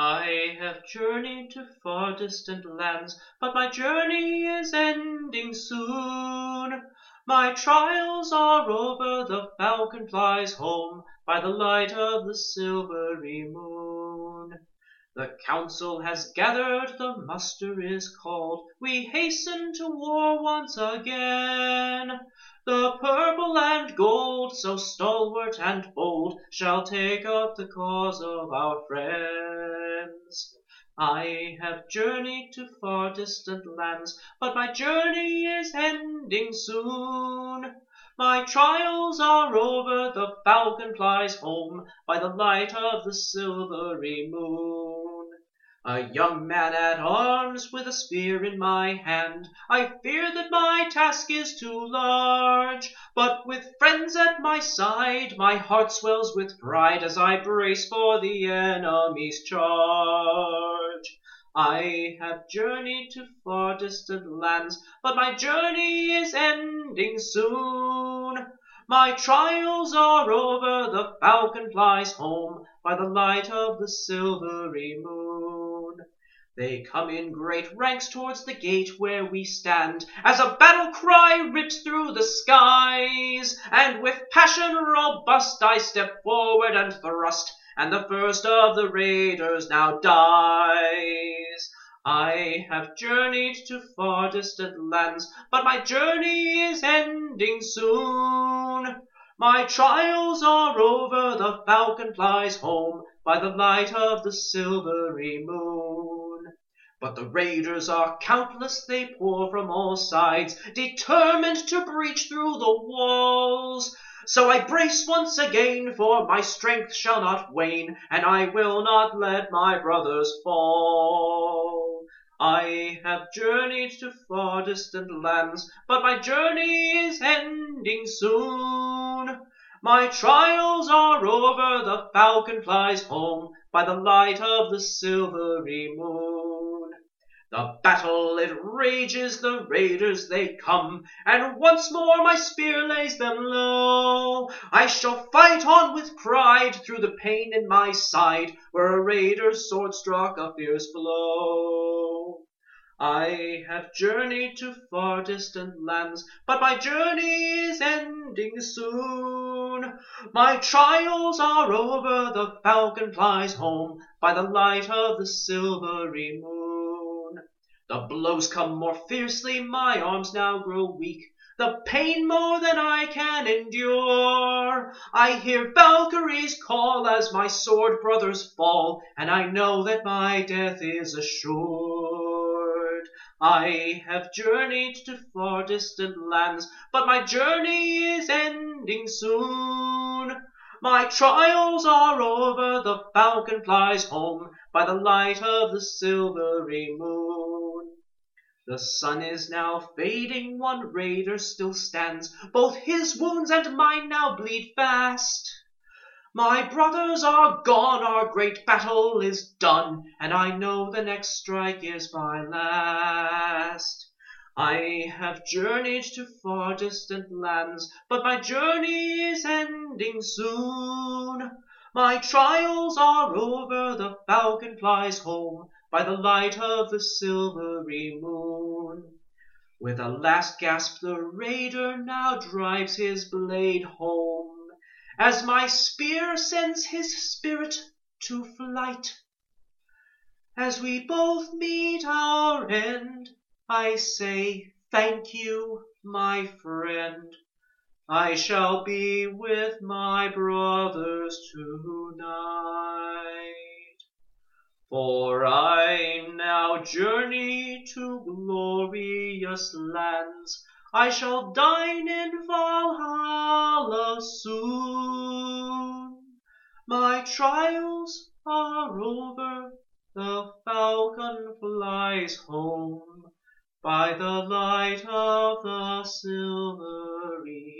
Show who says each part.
Speaker 1: I have journeyed to far distant lands, but my journey is ending soon. My trials are over, the falcon flies home by the light of the silvery moon. The council has gathered, the muster is called, we hasten to war once again. The purple and gold, so stalwart and bold, shall take up the cause of our friends. I have journeyed to far distant lands, but my journey is ending soon. My trials are over, the falcon flies home by the light of the silvery moon. A young man at arms with a spear in my hand, I fear that my task is too large, but with friends at my side, my heart swells with pride as I brace for the enemy's charge. I have journeyed to far distant lands, but my journey is ending soon. My trials are over, the falcon flies home by the light of the silvery moon. They come in great ranks towards the gate where we stand, as a battle cry rips through the skies, and with passion robust I step forward and thrust, and the first of the raiders now dies. I have journeyed to far distant lands, but my journey is ending soon. My trials are over, the falcon flies home by the light of the silvery moon. But the raiders are countless, they pour from all sides, determined to breach through the walls. So I brace once again, for my strength shall not wane, and I will not let my brothers fall. I have journeyed to far distant lands, but my journey is ending soon. My trials are over, the falcon flies home by the light of the silvery moon. The battle it rages, the raiders they come, and once more my spear lays them low. I shall fight on with pride through the pain in my side, where a raider's sword struck a fierce blow. I have journeyed to far distant lands, but my journey is ending soon. My trials are over, the falcon flies home by the light of the silvery moon. The blows come more fiercely, my arms now grow weak. The pain more than I can endure. I hear Valkyrie's call as my sword brothers fall, and I know that my death is assured. I have journeyed to far distant lands, but my journey is ending soon. My trials are over, the falcon flies home by the light of the silvery moon. The sun is now fading, one raider still stands, both his wounds and mine now bleed fast. My brothers are gone, our great battle is done, and I know the next strike is my last. I have journeyed to far distant lands, but my journey is ending soon. My trials are over, the falcon flies home by the light of the silvery moon. With a last gasp the raider now drives his blade home as my spear sends his spirit to flight. As we both meet our end, I say thank you, my friend. I shall be with my brothers tonight. For I now journey to glorious lands I shall dine in Valhalla soon. My trials are over, the falcon flies home by the light of the silvery.